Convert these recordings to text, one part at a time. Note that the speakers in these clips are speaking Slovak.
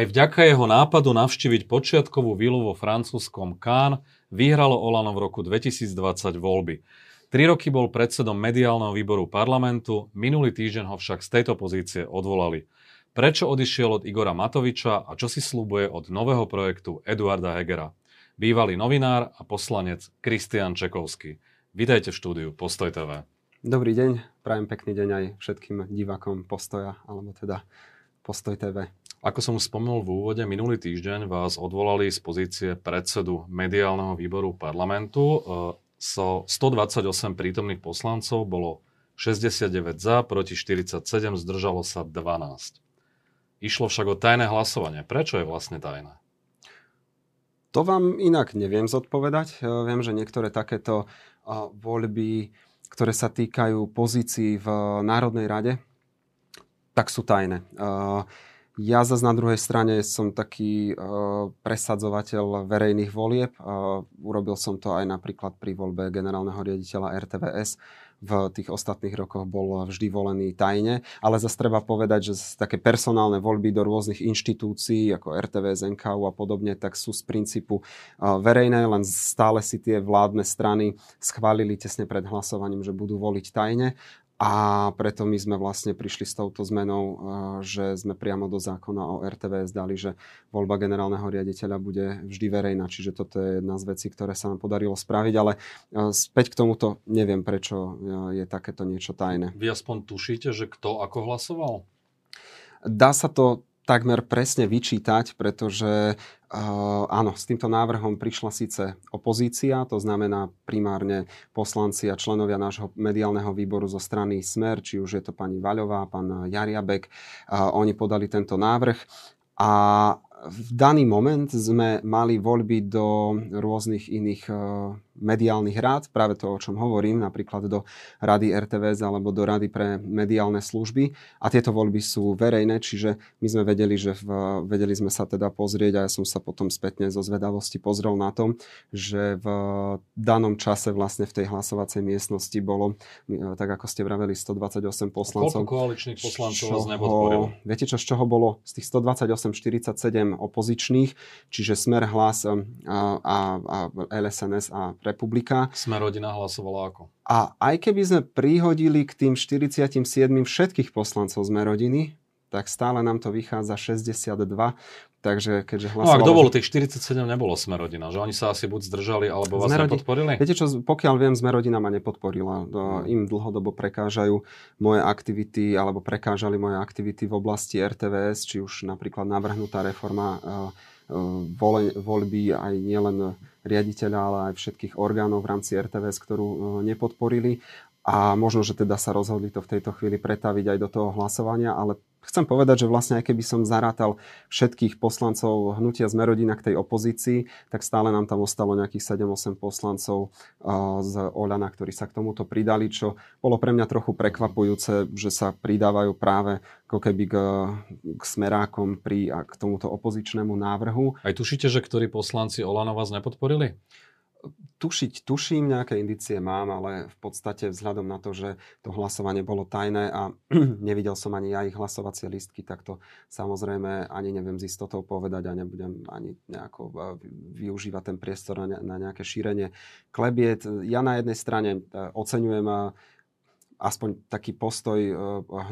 Aj vďaka jeho nápadu navštíviť počiatkovú vilu vo francúzskom Cannes vyhralo Olano v roku 2020 voľby. Tri roky bol predsedom mediálneho výboru parlamentu, minulý týždeň ho však z tejto pozície odvolali. Prečo odišiel od Igora Matoviča a čo si slúbuje od nového projektu Eduarda Hegera? Bývalý novinár a poslanec Kristian Čekovský. Vítajte v štúdiu Postoj TV. Dobrý deň, prajem pekný deň aj všetkým divákom Postoja, alebo teda Postoj TV. Ako som spomenul v úvode, minulý týždeň vás odvolali z pozície predsedu mediálneho výboru parlamentu. So 128 prítomných poslancov bolo 69 za, proti 47, zdržalo sa 12. Išlo však o tajné hlasovanie. Prečo je vlastne tajné? To vám inak neviem zodpovedať. Viem, že niektoré takéto voľby, ktoré sa týkajú pozícií v Národnej rade, tak sú tajné. Ja zase na druhej strane som taký uh, presadzovateľ verejných volieb. Uh, urobil som to aj napríklad pri voľbe generálneho riaditeľa RTVS. V tých ostatných rokoch bol vždy volený tajne, ale zase treba povedať, že také personálne voľby do rôznych inštitúcií, ako RTVS, NKU a podobne, tak sú z princípu uh, verejné, len stále si tie vládne strany schválili tesne pred hlasovaním, že budú voliť tajne a preto my sme vlastne prišli s touto zmenou, eh, že sme priamo do zákona o RTVS dali, že voľba generálneho riaditeľa bude vždy verejná. Čiže toto je jedna z vecí, ktoré sa nám podarilo spraviť, ale eh, späť k tomuto neviem, prečo eh, je takéto niečo tajné. Vy aspoň tušíte, že kto ako hlasoval? Dá sa to takmer presne vyčítať, pretože uh, áno, s týmto návrhom prišla síce opozícia, to znamená primárne poslanci a členovia nášho mediálneho výboru zo strany Smer, či už je to pani Vaľová, pán Jariabek, uh, oni podali tento návrh. A v daný moment sme mali voľby do rôznych iných uh, mediálnych rád, práve to, o čom hovorím, napríklad do Rady RTVS alebo do Rady pre mediálne služby. A tieto voľby sú verejné, čiže my sme vedeli, že v, vedeli sme sa teda pozrieť a ja som sa potom spätne zo zvedavosti pozrel na tom, že v danom čase vlastne v tej hlasovacej miestnosti bolo, tak ako ste vraveli, 128 poslancov. Koľko koaličných poslancov vás nepodporilo? Viete čo, z čoho bolo? Z tých 128, 47 opozičných, čiže Smer, Hlas a, a, a LSNS a pre republika. Sme rodina hlasovala ako? A aj keby sme prihodili k tým 47 všetkých poslancov sme rodiny, tak stále nám to vychádza 62. Takže keďže hlasovalo... No ak to bolo, tých 47 nebolo sme rodina, že oni sa asi buď zdržali, alebo vás Zmerodi... nepodporili? Viete čo, pokiaľ viem, sme rodina ma nepodporila. Hmm. Im dlhodobo prekážajú moje aktivity, alebo prekážali moje aktivity v oblasti RTVS, či už napríklad navrhnutá reforma uh, voľby aj nielen riaditeľa, ale aj všetkých orgánov v rámci RTVS, ktorú e, nepodporili. A možno, že teda sa rozhodli to v tejto chvíli pretaviť aj do toho hlasovania, ale chcem povedať, že vlastne aj keby som zarátal všetkých poslancov hnutia z Merodina k tej opozícii, tak stále nám tam ostalo nejakých 7-8 poslancov z Oľana, ktorí sa k tomuto pridali, čo bolo pre mňa trochu prekvapujúce, že sa pridávajú práve ako keby k, k smerákom pri a k tomuto opozičnému návrhu. Aj tušíte, že ktorí poslanci Olano vás nepodporili? Tušiť, tuším, nejaké indície mám, ale v podstate vzhľadom na to, že to hlasovanie bolo tajné a nevidel som ani ja ich hlasovacie listky, tak to samozrejme ani neviem z istotou povedať a nebudem ani nejako e, využívať ten priestor na, nejaké šírenie klebiet. Ja na jednej strane e, oceňujem e, aspoň taký postoj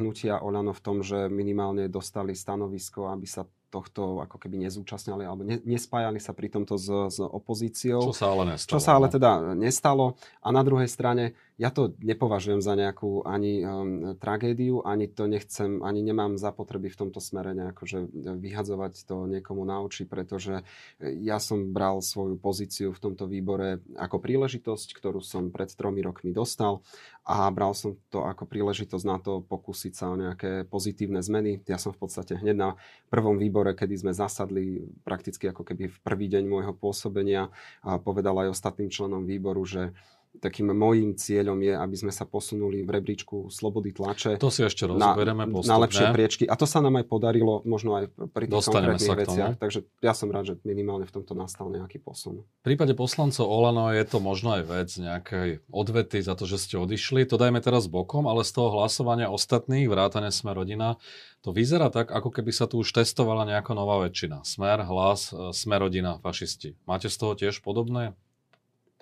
hnutia Oľano v tom, že minimálne dostali stanovisko, aby sa tohto ako keby nezúčastňali alebo ne, nespájali sa pri tomto s, s opozíciou. Čo sa ale nestalo. Čo sa ale no. teda nestalo. A na druhej strane ja to nepovažujem za nejakú ani um, tragédiu, ani to nechcem, ani nemám zapotreby v tomto smere nejako, že vyhadzovať to niekomu na oči, pretože ja som bral svoju pozíciu v tomto výbore ako príležitosť, ktorú som pred tromi rokmi dostal a bral som to ako príležitosť na to pokúsiť sa o nejaké pozitívne zmeny. Ja som v podstate hneď na prvom výbore, kedy sme zasadli prakticky ako keby v prvý deň môjho pôsobenia a povedal aj ostatným členom výboru, že takým môjim cieľom je, aby sme sa posunuli v rebríčku slobody tlače. To si ešte rozoberieme na, postupne. Na lepšie priečky. A to sa nám aj podarilo možno aj pri tých Dostaneme konkrétnych veciach. Takže ja som rád, že minimálne v tomto nastal nejaký posun. V prípade poslancov Olano je to možno aj vec nejakej odvety za to, že ste odišli. To dajme teraz bokom, ale z toho hlasovania ostatných, vrátane Sme rodina, to vyzerá tak, ako keby sa tu už testovala nejaká nová väčšina. Smer, hlas, e, Sme rodina, fašisti. Máte z toho tiež podobné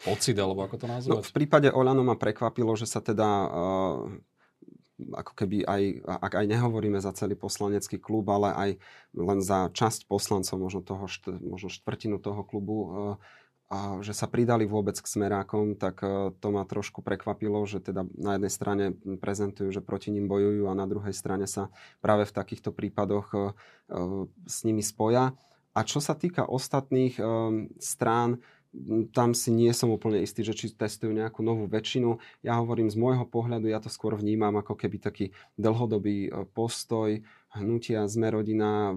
pocit, alebo ako to nazvať? No, v prípade Olano ma prekvapilo, že sa teda uh, ako keby aj, ak aj nehovoríme za celý poslanecký klub, ale aj len za časť poslancov, možno, toho, možno štvrtinu toho klubu, uh, a že sa pridali vôbec k smerákom, tak uh, to ma trošku prekvapilo, že teda na jednej strane prezentujú, že proti ním bojujú a na druhej strane sa práve v takýchto prípadoch s nimi spoja. A čo sa týka ostatných strán, tam si nie som úplne istý, že či testujú nejakú novú väčšinu. Ja hovorím z môjho pohľadu, ja to skôr vnímam ako keby taký dlhodobý e, postoj hnutia sme rodina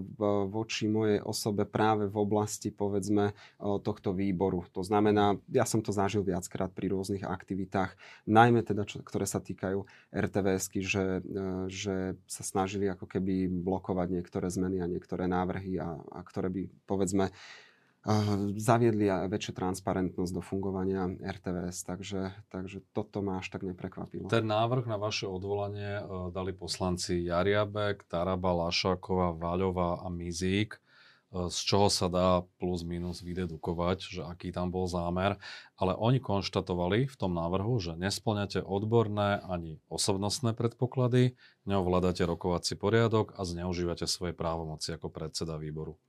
voči mojej osobe práve v oblasti povedzme e, tohto výboru. To znamená, ja som to zažil viackrát pri rôznych aktivitách, najmä teda, čo, ktoré sa týkajú RTVSky, že, e, že sa snažili ako keby blokovať niektoré zmeny a niektoré návrhy a, a ktoré by povedzme zaviedli aj väčšiu transparentnosť do fungovania RTVS, takže, takže toto ma až tak neprekvapilo. Ten návrh na vaše odvolanie uh, dali poslanci Jariabek, Taraba, Lašáková, Vaľová a Mizík, uh, z čoho sa dá plus minus vydedukovať, že aký tam bol zámer, ale oni konštatovali v tom návrhu, že nesplňate odborné ani osobnostné predpoklady, neovládate rokovací poriadok a zneužívate svoje právomoci ako predseda výboru.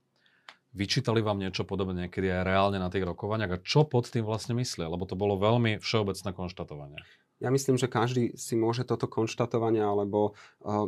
Vyčítali vám niečo podobné niekedy aj reálne na tých rokovaniach a čo pod tým vlastne myslia? Lebo to bolo veľmi všeobecné konštatovanie. Ja myslím, že každý si môže toto konštatovanie alebo uh,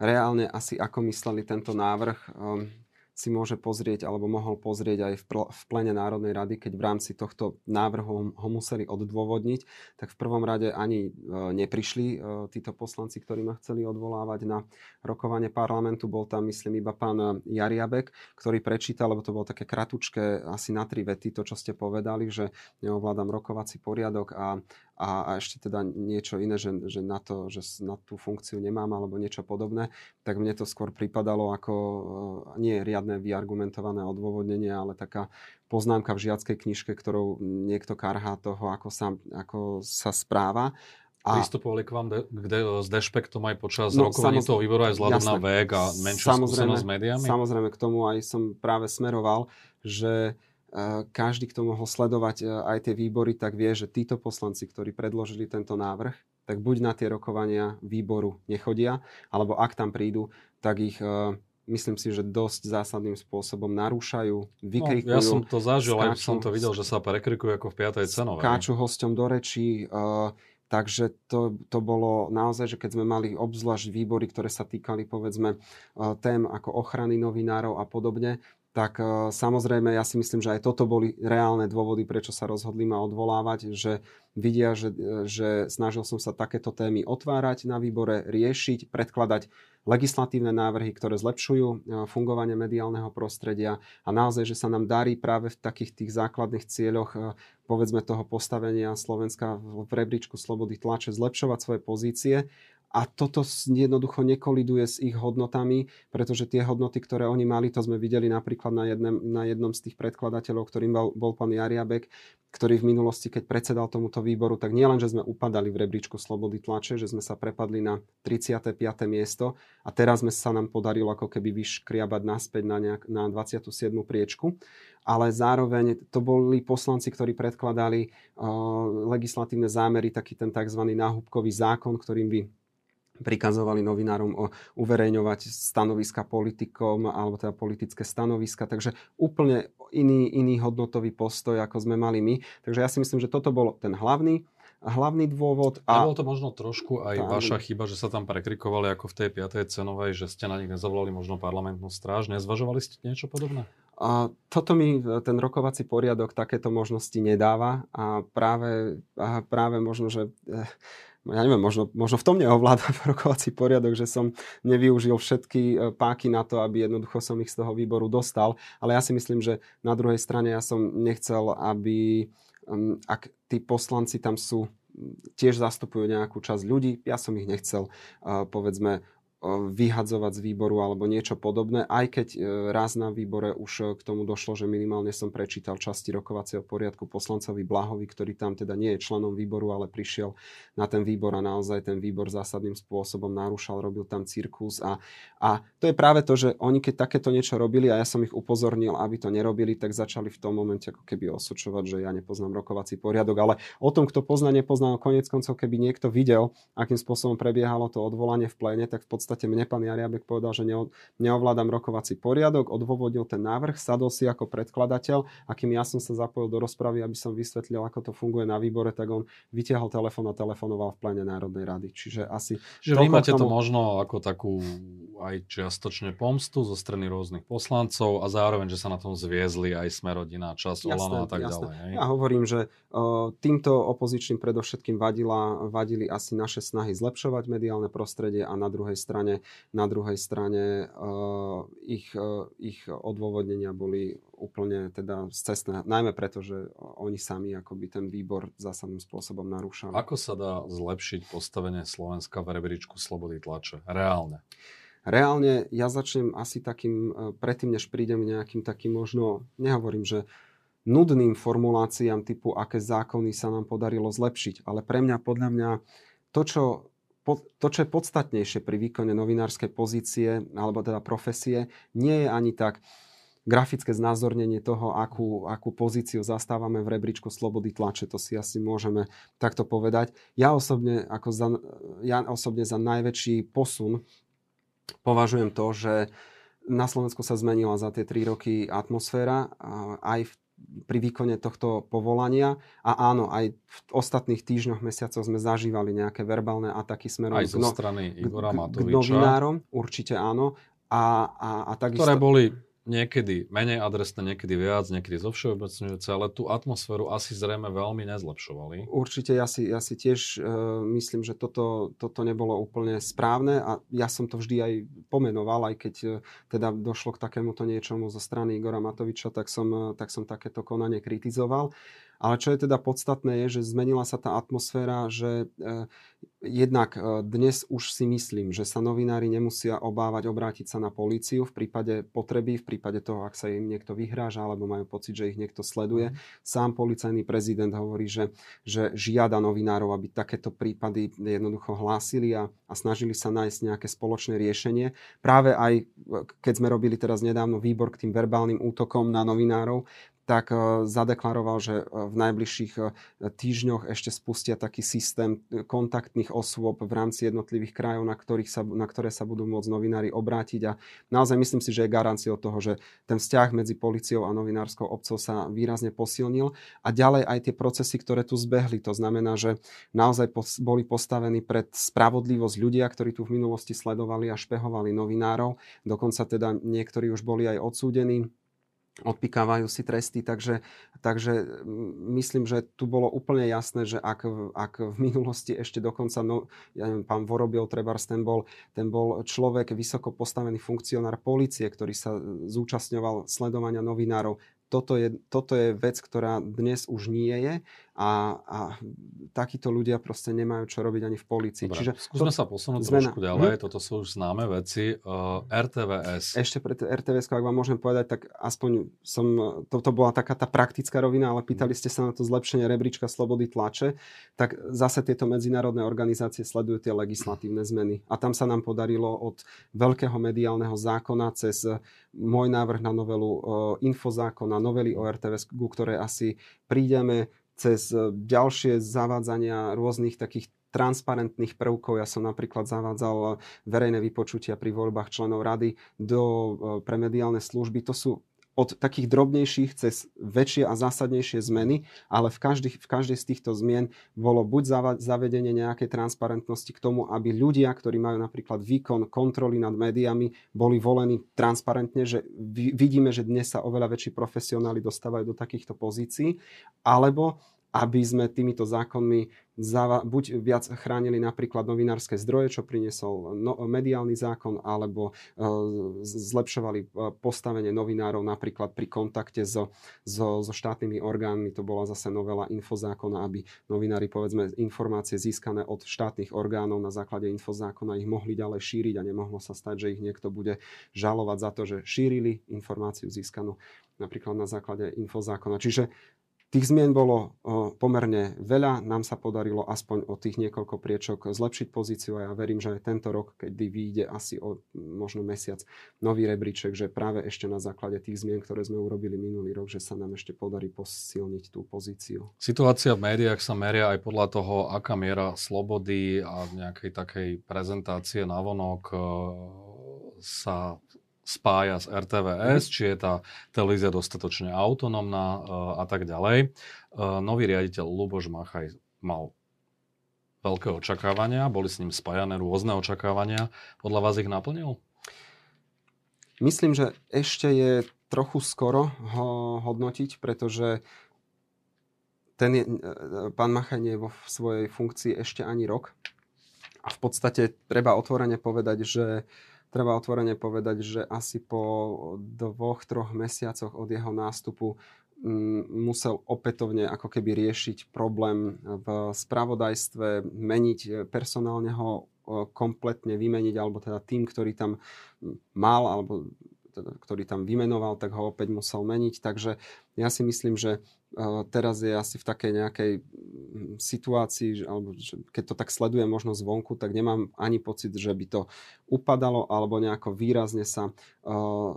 reálne asi ako mysleli tento návrh. Um, si môže pozrieť alebo mohol pozrieť aj v, pl- v plene Národnej rady, keď v rámci tohto návrhu ho museli odôvodniť, tak v prvom rade ani e, neprišli e, títo poslanci, ktorí ma chceli odvolávať na rokovanie parlamentu. Bol tam, myslím, iba pán Jariabek, ktorý prečítal, lebo to bolo také kratučké, asi na tri vety, to, čo ste povedali, že neovládam rokovací poriadok a a, a ešte teda niečo iné, že, že, na to, že na tú funkciu nemám alebo niečo podobné, tak mne to skôr pripadalo ako uh, nie riadne vyargumentované odôvodnenie, ale taká poznámka v žiackej knižke, ktorou niekto karhá toho, ako sa, ako sa správa. A... Pristupovali k vám de, de, s dešpektom aj počas no, rokovaní toho výboru aj vzhľadom na vek a menšiu skúsenosť s médiami? Samozrejme, k tomu aj som práve smeroval, že každý, kto mohol sledovať e, aj tie výbory, tak vie, že títo poslanci, ktorí predložili tento návrh, tak buď na tie rokovania výboru nechodia, alebo ak tam prídu, tak ich e, myslím si, že dosť zásadným spôsobom narúšajú, vykrikujú. No, ja som to zažil, skáču, aj som to videl, že sa prekrikujú ako v 5. cenovej. Skáču hosťom do rečí, uh, takže to, to bolo naozaj, že keď sme mali obzvlášť výbory, ktoré sa týkali povedzme uh, tém ako ochrany novinárov a podobne, tak e, samozrejme ja si myslím, že aj toto boli reálne dôvody, prečo sa rozhodli ma odvolávať, že vidia, že, e, že snažil som sa takéto témy otvárať na výbore, riešiť, predkladať legislatívne návrhy, ktoré zlepšujú e, fungovanie mediálneho prostredia. A naozaj, že sa nám darí práve v takých tých základných cieľoch povedzme toho postavenia Slovenska v rebríčku slobody tlače zlepšovať svoje pozície a toto jednoducho nekoliduje s ich hodnotami, pretože tie hodnoty, ktoré oni mali, to sme videli napríklad na, jednem, na jednom z tých predkladateľov, ktorým bol, bol pán Jariabek, ktorý v minulosti, keď predsedal tomuto výboru, tak nielen, že sme upadali v rebríčku slobody tlače, že sme sa prepadli na 35. miesto a teraz sme sa nám podarilo ako keby vyškriabať naspäť na, nejak, na 27. priečku, ale zároveň to boli poslanci, ktorí predkladali uh, legislatívne zámery, taký ten tzv. náhubkový zákon, ktorým by prikazovali novinárom o uverejňovať stanoviska politikom alebo teda politické stanoviska, takže úplne iný, iný hodnotový postoj, ako sme mali my. Takže ja si myslím, že toto bol ten hlavný hlavný dôvod. A bolo to možno trošku aj tá, vaša chyba, že sa tam prekrikovali ako v tej 5. cenovej, že ste na nich nezavolali možno parlamentnú stráž. Nezvažovali ste niečo podobné? A toto mi ten rokovací poriadok takéto možnosti nedáva a práve, a práve možno, že eh, ja neviem, možno, možno v tom neovládam rokovací poriadok, že som nevyužil všetky e, páky na to, aby jednoducho som ich z toho výboru dostal, ale ja si myslím, že na druhej strane ja som nechcel, aby um, ak tí poslanci tam sú tiež zastupujú nejakú časť ľudí. Ja som ich nechcel, povedzme, vyhadzovať z výboru alebo niečo podobné, aj keď e, raz na výbore už e, k tomu došlo, že minimálne som prečítal časti rokovacieho poriadku poslancovi Blahovi, ktorý tam teda nie je členom výboru, ale prišiel na ten výbor a naozaj ten výbor zásadným spôsobom narúšal, robil tam cirkus a, a to je práve to, že oni keď takéto niečo robili a ja som ich upozornil, aby to nerobili, tak začali v tom momente ako keby osočovať, že ja nepoznám rokovací poriadok, ale o tom, kto pozná, nepozná, konec koncov, keby niekto videl, akým spôsobom prebiehalo to odvolanie v pléne, tak v podstate podstate mne pán Jariabek povedal, že neovládam rokovací poriadok, odôvodnil ten návrh, sadol si ako predkladateľ a kým ja som sa zapojil do rozpravy, aby som vysvetlil, ako to funguje na výbore, tak on vytiahol telefón a telefonoval v plene Národnej rady. Čiže asi... Čiže vy máte tomu... to možno ako takú aj čiastočne pomstu zo strany rôznych poslancov a zároveň, že sa na tom zviezli aj Smerodina, časť Olano a tak jasné. ďalej. Hej? Ja hovorím, že uh, týmto opozičným predovšetkým vadila, vadili asi naše snahy zlepšovať mediálne prostredie a na druhej strane strane, na druhej strane uh, ich, uh, ich odôvodnenia boli úplne teda cestné, najmä preto, že oni sami akoby ten výbor zásadným spôsobom narúšali. Ako sa dá zlepšiť postavenie Slovenska v rebríčku slobody tlače? Reálne. Reálne ja začnem asi takým, e, predtým než prídem nejakým takým možno, nehovorím, že nudným formuláciám typu, aké zákony sa nám podarilo zlepšiť. Ale pre mňa, podľa mňa, to, čo to, čo je podstatnejšie pri výkone novinárskej pozície alebo teda profesie, nie je ani tak grafické znázornenie toho, akú, akú pozíciu zastávame v rebríčku slobody tlače. To si asi môžeme takto povedať. Ja osobne, ako za, ja osobne za najväčší posun považujem to, že na Slovensku sa zmenila za tie tri roky atmosféra aj v pri výkone tohto povolania. A áno, aj v ostatných týždňoch, mesiacoch sme zažívali nejaké verbálne ataky smerom aj zo no, strany Igora Matoviča. K novinárom, určite áno. A, a, a takisto... Ktoré boli niekedy menej adresné, niekedy viac, niekedy zo všeobecňujúce, ale tú atmosféru asi zrejme veľmi nezlepšovali. Určite ja si, ja si tiež uh, myslím, že toto, toto nebolo úplne správne a ja som to vždy aj pomenoval, aj keď uh, teda došlo k takémuto niečomu zo strany Igora Matoviča, tak som, uh, tak som takéto konanie kritizoval. Ale čo je teda podstatné, je, že zmenila sa tá atmosféra, že e, jednak e, dnes už si myslím, že sa novinári nemusia obávať obrátiť sa na políciu v prípade potreby, v prípade toho, ak sa im niekto vyhráža alebo majú pocit, že ich niekto sleduje. Mhm. Sám policajný prezident hovorí, že, že žiada novinárov, aby takéto prípady jednoducho hlásili a, a snažili sa nájsť nejaké spoločné riešenie. Práve aj keď sme robili teraz nedávno výbor k tým verbálnym útokom na novinárov, tak e, zadeklaroval, že e, v najbližších e, týždňoch ešte spustia taký systém kontaktných osôb v rámci jednotlivých krajov, na, ktorých sa, na ktoré sa budú môcť novinári obrátiť. A naozaj myslím si, že je garanciou toho, že ten vzťah medzi policiou a novinárskou obcov sa výrazne posilnil. A ďalej aj tie procesy, ktoré tu zbehli. To znamená, že naozaj boli postavení pred spravodlivosť ľudia, ktorí tu v minulosti sledovali a špehovali novinárov. Dokonca teda niektorí už boli aj odsúdení odpikávajú si tresty, takže, takže myslím, že tu bolo úplne jasné, že ak, ak v minulosti ešte dokonca, no, ja neviem, pán Vorobil Trebars, ten bol, ten bol človek, vysoko postavený funkcionár policie, ktorý sa zúčastňoval sledovania novinárov, toto je, toto je vec, ktorá dnes už nie je a, a takíto ľudia proste nemajú čo robiť ani v policii. Dobre, Čiže skúsme to, sa posunúť zmena. trošku ďalej, hm? toto sú už známe veci. Uh, RTVS. Ešte pre RTVS, ak vám môžem povedať, tak aspoň som, toto bola taká tá praktická rovina, ale pýtali ste sa na to zlepšenie rebríčka slobody tlače, tak zase tieto medzinárodné organizácie sledujú tie legislatívne zmeny. A tam sa nám podarilo od veľkého mediálneho zákona cez môj návrh na novelu uh, infozákona, novely o RTVS, ku ktorej asi prídeme, cez e, ďalšie zavádzania rôznych takých transparentných prvkov. Ja som napríklad zavádzal verejné vypočutia pri voľbách členov rady do, e, pre mediálne služby. To sú od takých drobnejších cez väčšie a zásadnejšie zmeny, ale v, každý, v každej z týchto zmien bolo buď zavedenie nejakej transparentnosti k tomu, aby ľudia, ktorí majú napríklad výkon kontroly nad médiami, boli volení transparentne, že vidíme, že dnes sa oveľa väčší profesionáli dostávajú do takýchto pozícií, alebo aby sme týmito zákonmi zava- buď viac chránili napríklad novinárske zdroje, čo priniesol no, mediálny zákon, alebo e, zlepšovali e, postavenie novinárov napríklad pri kontakte so, so, so štátnymi orgánmi. To bola zase novela infozákona, aby novinári povedzme informácie získané od štátnych orgánov na základe infozákona ich mohli ďalej šíriť a nemohlo sa stať, že ich niekto bude žalovať za to, že šírili informáciu získanú napríklad na základe infozákona. Čiže Tých zmien bolo pomerne veľa, nám sa podarilo aspoň o tých niekoľko priečok zlepšiť pozíciu a ja verím, že aj tento rok, kedy vyjde asi o možno mesiac nový rebríček, že práve ešte na základe tých zmien, ktoré sme urobili minulý rok, že sa nám ešte podarí posilniť tú pozíciu. Situácia v médiách sa meria aj podľa toho, aká miera slobody a nejakej takej prezentácie navonok sa spája s RTVS, mm. či je tá televízia dostatočne autonómna uh, a tak ďalej. Uh, nový riaditeľ Luboš Machaj mal veľké očakávania, boli s ním spájané rôzne očakávania. Podľa vás ich naplnil? Myslím, že ešte je trochu skoro ho hodnotiť, pretože ten je, e, pán Machaj nie je vo svojej funkcii ešte ani rok. A v podstate treba otvorene povedať, že uh, treba otvorene povedať, že asi po dvoch, troch mesiacoch od jeho nástupu mm, musel opätovne ako keby riešiť problém v spravodajstve, meniť personálne ho kompletne vymeniť, alebo teda tým, ktorý tam mal, alebo ktorý tam vymenoval, tak ho opäť musel meniť. Takže ja si myslím, že teraz je asi v takej nejakej mm, situácii, alebo keď to tak sledujem možno zvonku, tak nemám ani pocit, že by to upadalo alebo nejako výrazne sa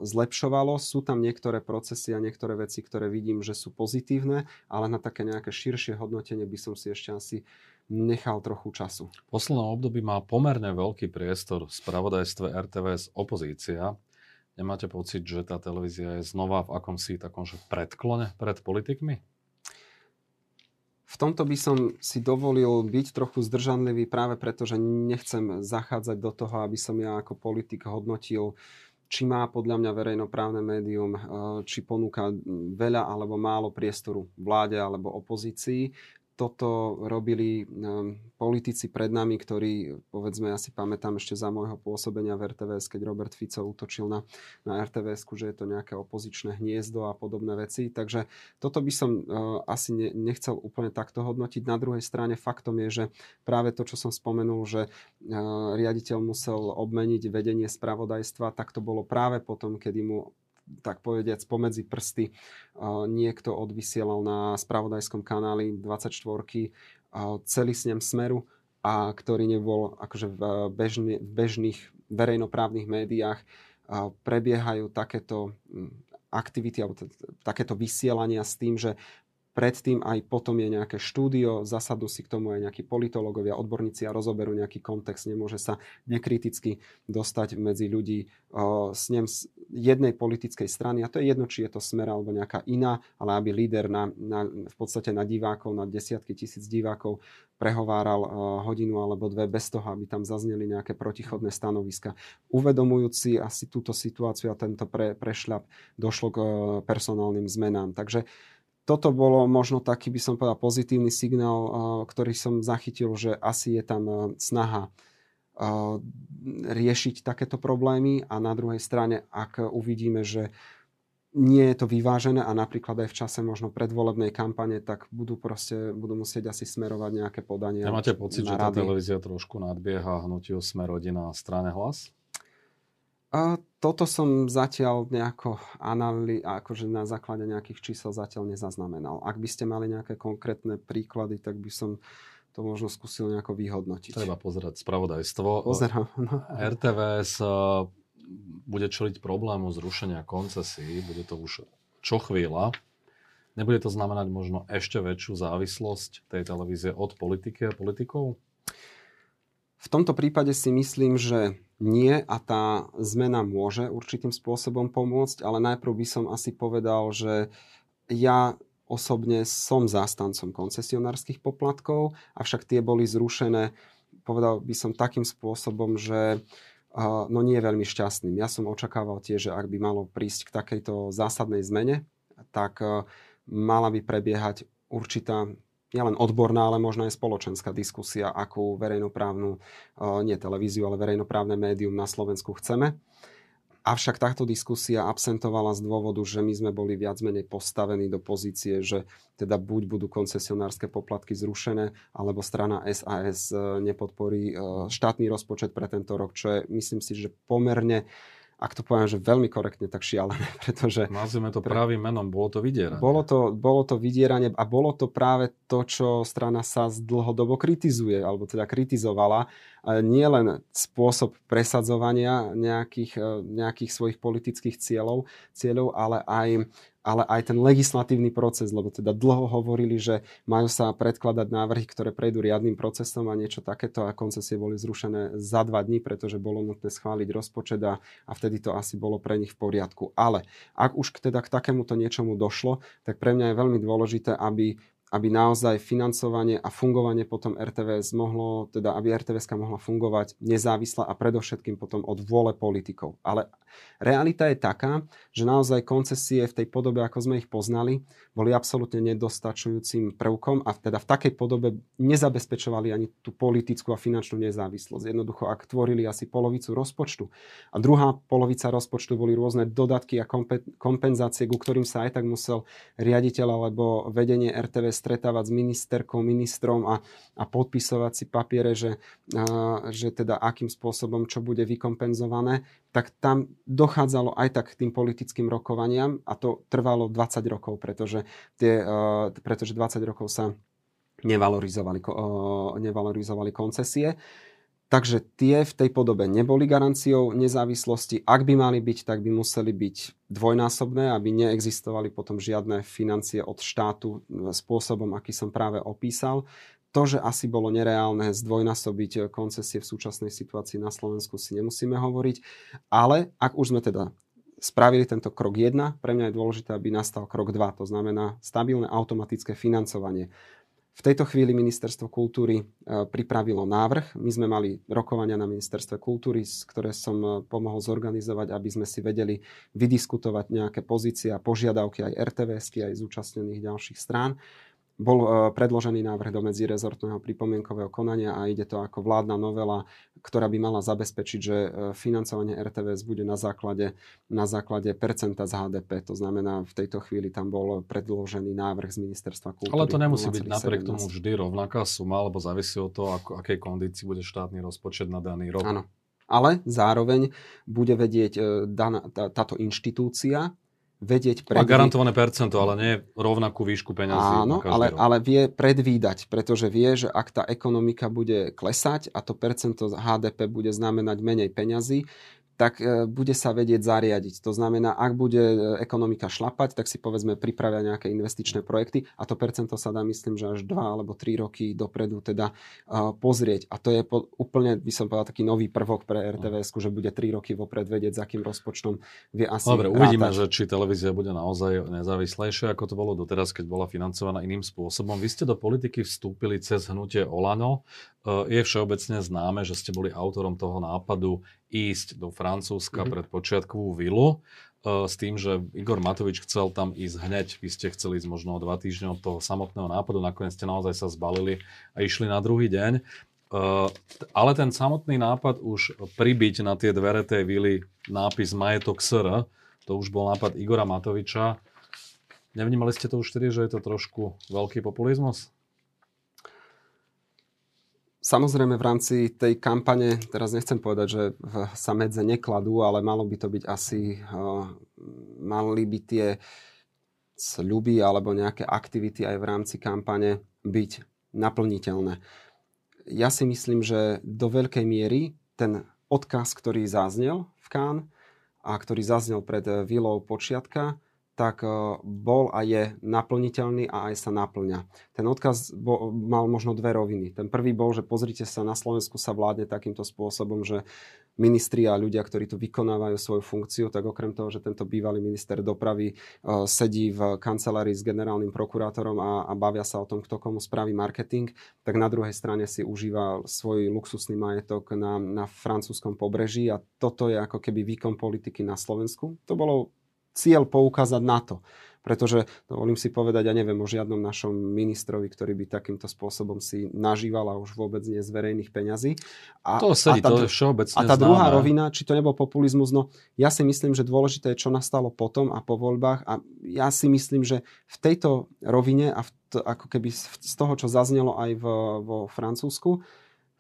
zlepšovalo. Sú tam niektoré procesy a niektoré veci, ktoré vidím, že sú pozitívne, ale na také nejaké širšie hodnotenie by som si ešte asi nechal trochu času. V poslednom období má pomerne veľký priestor v spravodajstve RTVS opozícia. Nemáte pocit, že tá televízia je znova v akomsi takomže predklone pred politikmi? V tomto by som si dovolil byť trochu zdržanlivý práve preto, že nechcem zachádzať do toho, aby som ja ako politik hodnotil, či má podľa mňa verejnoprávne médium, eh, či ponúka veľa alebo málo priestoru vláde alebo opozícii toto robili um, politici pred nami, ktorí, povedzme, ja si pamätám ešte za môjho pôsobenia v RTVS, keď Robert Fico útočil na, na RTVS, že je to nejaké opozičné hniezdo a podobné veci. Takže toto by som uh, asi ne, nechcel úplne takto hodnotiť. Na druhej strane faktom je, že práve to, čo som spomenul, že uh, riaditeľ musel obmeniť vedenie spravodajstva, tak to bolo práve potom, kedy mu tak povediac pomedzi prsty niekto odvysielal na spravodajskom kanáli 24 celý snem Smeru a ktorý nebol akože v, bežne, v bežných verejnoprávnych médiách prebiehajú takéto aktivity alebo takéto vysielania s tým, že predtým aj potom je nejaké štúdio, zasadnú si k tomu aj nejakí politológovia, odborníci a rozoberú nejaký kontext, nemôže sa nekriticky dostať medzi ľudí s ním jednej politickej strany a to je jedno, či je to smer alebo nejaká iná, ale aby líder na, na, v podstate na divákov, na desiatky tisíc divákov prehováral hodinu alebo dve bez toho, aby tam zazneli nejaké protichodné stanoviska. Uvedomujúci asi túto situáciu a tento pre, prešľap došlo k personálnym zmenám. Takže toto bolo možno taký, by som povedal, pozitívny signál, ktorý som zachytil, že asi je tam snaha riešiť takéto problémy a na druhej strane, ak uvidíme, že nie je to vyvážené a napríklad aj v čase možno predvolebnej kampane, tak budú proste, budú musieť asi smerovať nejaké podanie. Nemáte pocit, že tá televízia trošku nadbieha hnutiu Smer rodina a strane hlas? A toto som zatiaľ nejako anali, akože na základe nejakých čísel zatiaľ nezaznamenal. Ak by ste mali nejaké konkrétne príklady, tak by som to možno skúsil nejako vyhodnotiť. Treba pozerať spravodajstvo. Pozerám. No. RTVS eh, bude čeliť problému zrušenia koncesí, bude to už čo chvíľa. Nebude to znamenať možno ešte väčšiu závislosť tej televízie od politiky a politikov? V tomto prípade si myslím, že nie a tá zmena môže určitým spôsobom pomôcť, ale najprv by som asi povedal, že ja osobne som zástancom koncesionárskych poplatkov, avšak tie boli zrušené, povedal by som takým spôsobom, že no nie veľmi šťastným. Ja som očakával tiež, že ak by malo prísť k takejto zásadnej zmene, tak mala by prebiehať určitá nielen odborná, ale možno aj spoločenská diskusia, akú verejnoprávnu, nie televíziu, ale verejnoprávne médium na Slovensku chceme. Avšak táto diskusia absentovala z dôvodu, že my sme boli viac menej postavení do pozície, že teda buď budú koncesionárske poplatky zrušené, alebo strana SAS e, nepodporí e, štátny rozpočet pre tento rok, čo je, myslím si, že pomerne ak to poviem, že veľmi korektne, tak šialené, pretože... Nazvime to pravým menom, bolo to vydieranie. Bolo to, bolo to vydieranie a bolo to práve to, čo strana sa dlhodobo kritizuje, alebo teda kritizovala. Nie len spôsob presadzovania nejakých, e, nejakých svojich politických cieľov, cieľov ale aj ale aj ten legislatívny proces, lebo teda dlho hovorili, že majú sa predkladať návrhy, ktoré prejdú riadnym procesom a niečo takéto a koncesie boli zrušené za dva dní, pretože bolo nutné schváliť rozpočet a, a vtedy to asi bolo pre nich v poriadku. Ale ak už teda k takémuto niečomu došlo, tak pre mňa je veľmi dôležité, aby aby naozaj financovanie a fungovanie potom RTVS mohlo, teda aby RTVS mohla fungovať nezávisle a predovšetkým potom od vôle politikov. Ale realita je taká, že naozaj koncesie v tej podobe, ako sme ich poznali, boli absolútne nedostačujúcim prvkom a teda v takej podobe nezabezpečovali ani tú politickú a finančnú nezávislosť. Jednoducho, ak tvorili asi polovicu rozpočtu a druhá polovica rozpočtu boli rôzne dodatky a kompenzácie, ku ktorým sa aj tak musel riaditeľ alebo vedenie RTVS stretávať s ministerkou, ministrom a, a podpisovať si papiere, že, že teda akým spôsobom čo bude vykompenzované, tak tam dochádzalo aj tak k tým politickým rokovaniam a to trvalo 20 rokov, pretože, tie, pretože 20 rokov sa nevalorizovali, nevalorizovali koncesie. Takže tie v tej podobe neboli garanciou nezávislosti. Ak by mali byť, tak by museli byť dvojnásobné, aby neexistovali potom žiadne financie od štátu spôsobom, aký som práve opísal. To, že asi bolo nereálne zdvojnásobiť koncesie v súčasnej situácii na Slovensku si nemusíme hovoriť. Ale ak už sme teda spravili tento krok 1, pre mňa je dôležité, aby nastal krok 2, to znamená stabilné automatické financovanie. V tejto chvíli Ministerstvo kultúry e, pripravilo návrh. My sme mali rokovania na Ministerstve kultúry, ktoré som e, pomohol zorganizovať, aby sme si vedeli vydiskutovať nejaké pozície a požiadavky aj RTVSky, aj zúčastnených ďalších strán bol e, predložený návrh do medzirezortného pripomienkového konania a ide to ako vládna novela, ktorá by mala zabezpečiť, že e, financovanie RTVS bude na základe, na základe percenta z HDP. To znamená, v tejto chvíli tam bol predložený návrh z ministerstva kultúry. Ale to nemusí byť napriek tomu vždy rovnaká suma, alebo závisí od toho, ako, akej kondícii bude štátny rozpočet na daný rok. Áno. Ale zároveň bude vedieť e, daná, tá, táto inštitúcia, vedieť predvídať. A garantované percento, ale nie rovnakú výšku peňazí. Áno, ale, ale vie predvídať, pretože vie, že ak tá ekonomika bude klesať a to percento HDP bude znamenať menej peňazí, tak e, bude sa vedieť zariadiť. To znamená, ak bude e, ekonomika šlapať, tak si povedzme pripravia nejaké investičné projekty a to percento sa dá, myslím, že až 2 alebo 3 roky dopredu teda uh, pozrieť. A to je po, úplne, by som povedal, taký nový prvok pre RTVS, že bude 3 roky vopred vedieť, s akým rozpočtom vie asi Dobre, rátať. uvidíme, že či televízia bude naozaj nezávislejšia, ako to bolo doteraz, keď bola financovaná iným spôsobom. Vy ste do politiky vstúpili cez hnutie Olano. Je všeobecne známe, že ste boli autorom toho nápadu ísť do Francúzska mm-hmm. pred počiatkovú vilu uh, s tým, že Igor Matovič chcel tam ísť hneď. Vy ste chceli ísť možno o dva týždne od toho samotného nápadu, nakoniec ste naozaj sa zbalili a išli na druhý deň. Uh, ale ten samotný nápad už pribiť na tie dvere tej vily nápis Majetok SR, to už bol nápad Igora Matoviča. Nevnímali ste to už vtedy, že je to trošku veľký populizmus? Samozrejme v rámci tej kampane, teraz nechcem povedať, že sa medze nekladú, ale malo by to byť asi, uh, mali by tie sľuby alebo nejaké aktivity aj v rámci kampane byť naplniteľné. Ja si myslím, že do veľkej miery ten odkaz, ktorý zaznel v Kán a ktorý zaznel pred vilou Počiatka, tak e, bol a je naplniteľný a aj sa naplňa. Ten odkaz bol, mal možno dve roviny. Ten prvý bol, že pozrite sa, na Slovensku sa vládne takýmto spôsobom, že ministri a ľudia, ktorí tu vykonávajú svoju funkciu, tak okrem toho, že tento bývalý minister dopravy uh, sedí v kancelárii s generálnym prokurátorom a, a bavia sa o tom, kto komu spraví marketing, tak na druhej strane si užíva svoj luxusný majetok na, na francúzskom pobreží a toto je ako keby výkon politiky na Slovensku. To bolo cieľ poukázať na to, Pretože, dovolím si povedať, ja neviem o žiadnom našom ministrovi, ktorý by takýmto spôsobom si nažíval a už vôbec nie z verejných peňazí. A, to sedí, a tá, to je všeobecne A tá známe. druhá rovina, či to nebol populizmus, no ja si myslím, že dôležité je, čo nastalo potom a po voľbách a ja si myslím, že v tejto rovine a v to, ako keby z toho, čo zaznelo aj v, vo Francúzsku,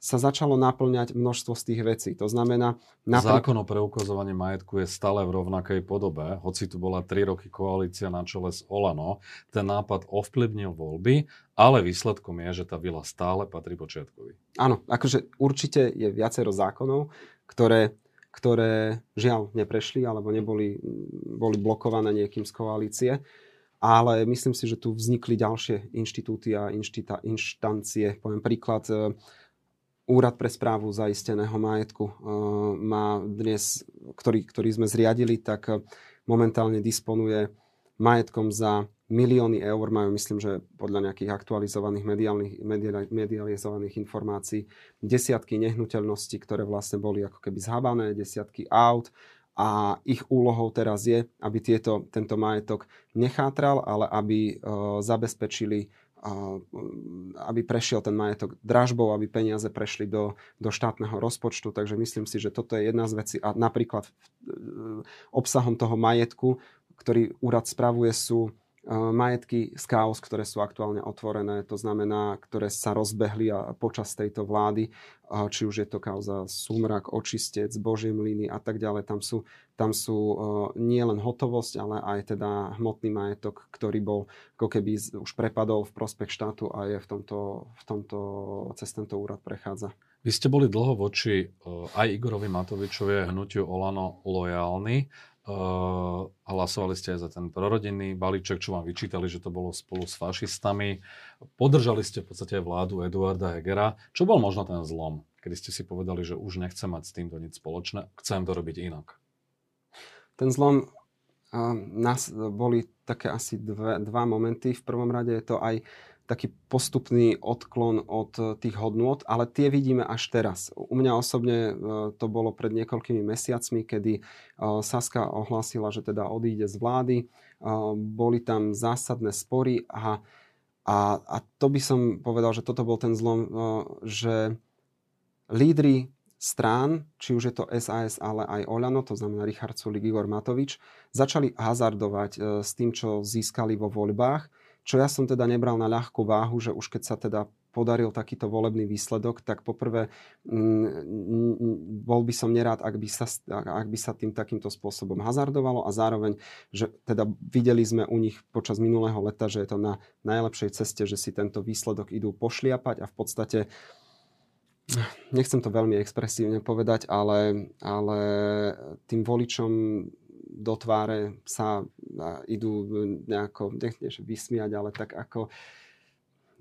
sa začalo naplňať množstvo z tých vecí. To znamená... Napríklad... Zákon o preukazovaní majetku je stále v rovnakej podobe, hoci tu bola 3 roky koalícia na čele s Olano. Ten nápad ovplyvnil voľby, ale výsledkom je, že tá vila stále patrí počiatkovi. Áno, akože určite je viacero zákonov, ktoré, ktoré žiaľ neprešli alebo neboli boli blokované niekým z koalície ale myslím si, že tu vznikli ďalšie inštitúty a inštita, inštancie. Poviem príklad, e, Úrad pre správu zaisteného majetku e, má dnes, ktorý, ktorý sme zriadili, tak e, momentálne disponuje majetkom za milióny eur, majú myslím, že podľa nejakých aktualizovaných mediálnych, medializovaných informácií desiatky nehnuteľností, ktoré vlastne boli ako keby zhabané, desiatky aut, a ich úlohou teraz je, aby tieto, tento majetok nechátral, ale aby uh, zabezpečili, aby prešiel ten majetok dražbou, aby peniaze prešli do, do štátneho rozpočtu. Takže myslím si, že toto je jedna z vecí. A napríklad uh, obsahom toho majetku, ktorý úrad spravuje, sú majetky z chaos, ktoré sú aktuálne otvorené, to znamená, ktoré sa rozbehli a počas tejto vlády, či už je to kauza Sumrak, Očistec, Božie mlyny a tak ďalej, tam sú, tam sú nie len hotovosť, ale aj teda hmotný majetok, ktorý bol ako keby už prepadol v prospech štátu a je v tomto, v tomto cez tento úrad prechádza. Vy ste boli dlho voči aj Igorovi Matovičovi a hnutiu Olano lojálni. Uh, hlasovali ste aj za ten prorodinný balíček, čo vám vyčítali, že to bolo spolu s fašistami. Podržali ste v podstate aj vládu Eduarda Hegera. Čo bol možno ten zlom, kedy ste si povedali, že už nechcem mať s týmto nič spoločné, chcem to robiť inak? Ten zlom uh, nás boli také asi dve, dva momenty. V prvom rade je to aj taký postupný odklon od eh, tých hodnôt, ale tie vidíme až teraz. U mňa osobne eh, to bolo pred niekoľkými mesiacmi, kedy eh, Saska ohlásila, že teda odíde z vlády. Boli tam zásadné spory a, a, a to by som povedal, že toto bol ten zlom, že lídry strán, či už je to SAS, ale aj Oľano, to znamená Richard Sulik, Igor Matovič, začali hazardovať s tým, čo získali vo voľbách čo ja som teda nebral na ľahkú váhu, že už keď sa teda podaril takýto volebný výsledok, tak poprvé mm, bol by som nerád, ak by, sa, ak by sa tým takýmto spôsobom hazardovalo a zároveň, že teda videli sme u nich počas minulého leta, že je to na najlepšej ceste, že si tento výsledok idú pošliapať a v podstate nechcem to veľmi expresívne povedať, ale, ale tým voličom do tváre sa idú nejako, nech vysmiať, ale tak ako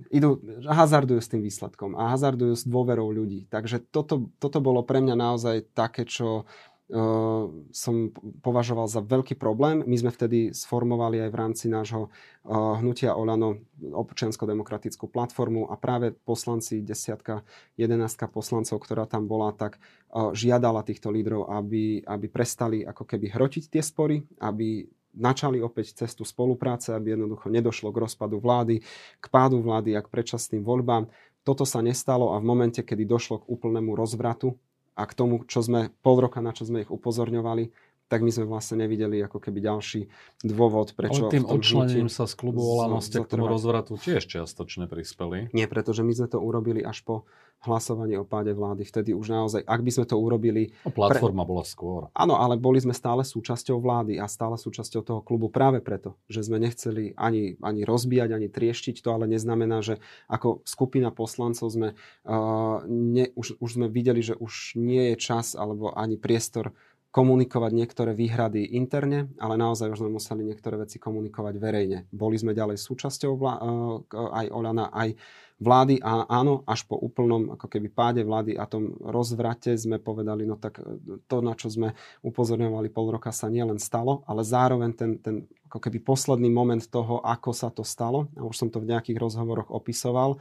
idú, hazardujú s tým výsledkom a hazardujú s dôverou ľudí. Takže toto, toto bolo pre mňa naozaj také, čo uh, som považoval za veľký problém. My sme vtedy sformovali aj v rámci nášho uh, hnutia Olano občiansko-demokratickú platformu a práve poslanci, desiatka, jedenáctka poslancov, ktorá tam bola, tak žiadala týchto lídrov, aby, aby prestali ako keby hrotiť tie spory, aby načali opäť cestu spolupráce, aby jednoducho nedošlo k rozpadu vlády, k pádu vlády a k predčasným voľbám. Toto sa nestalo a v momente, kedy došlo k úplnému rozvratu a k tomu, čo sme pol roka, na čo sme ich upozorňovali, tak my sme vlastne nevideli ako keby ďalší dôvod, prečo... Ale tým odčlením sa z klubu Olano ste k tomu rozvratu tiež čiastočne prispeli. Nie, pretože my sme to urobili až po hlasovaní o páde vlády. Vtedy už naozaj, ak by sme to urobili... No, platforma pre... bola skôr. Áno, ale boli sme stále súčasťou vlády a stále súčasťou toho klubu práve preto, že sme nechceli ani, ani rozbíjať, ani trieštiť to, ale neznamená, že ako skupina poslancov sme, uh, ne, už, už sme videli, že už nie je čas alebo ani priestor komunikovať niektoré výhrady interne, ale naozaj už sme museli niektoré veci komunikovať verejne. Boli sme ďalej súčasťou vlá- eh, aj Olana, aj vlády a áno, až po úplnom ako keby páde vlády a tom rozvrate sme povedali, no tak eh, to, na čo sme upozorňovali pol roka sa nielen stalo, ale zároveň ten, ten ako keby posledný moment toho, ako sa to stalo, a už som to v nejakých rozhovoroch opisoval,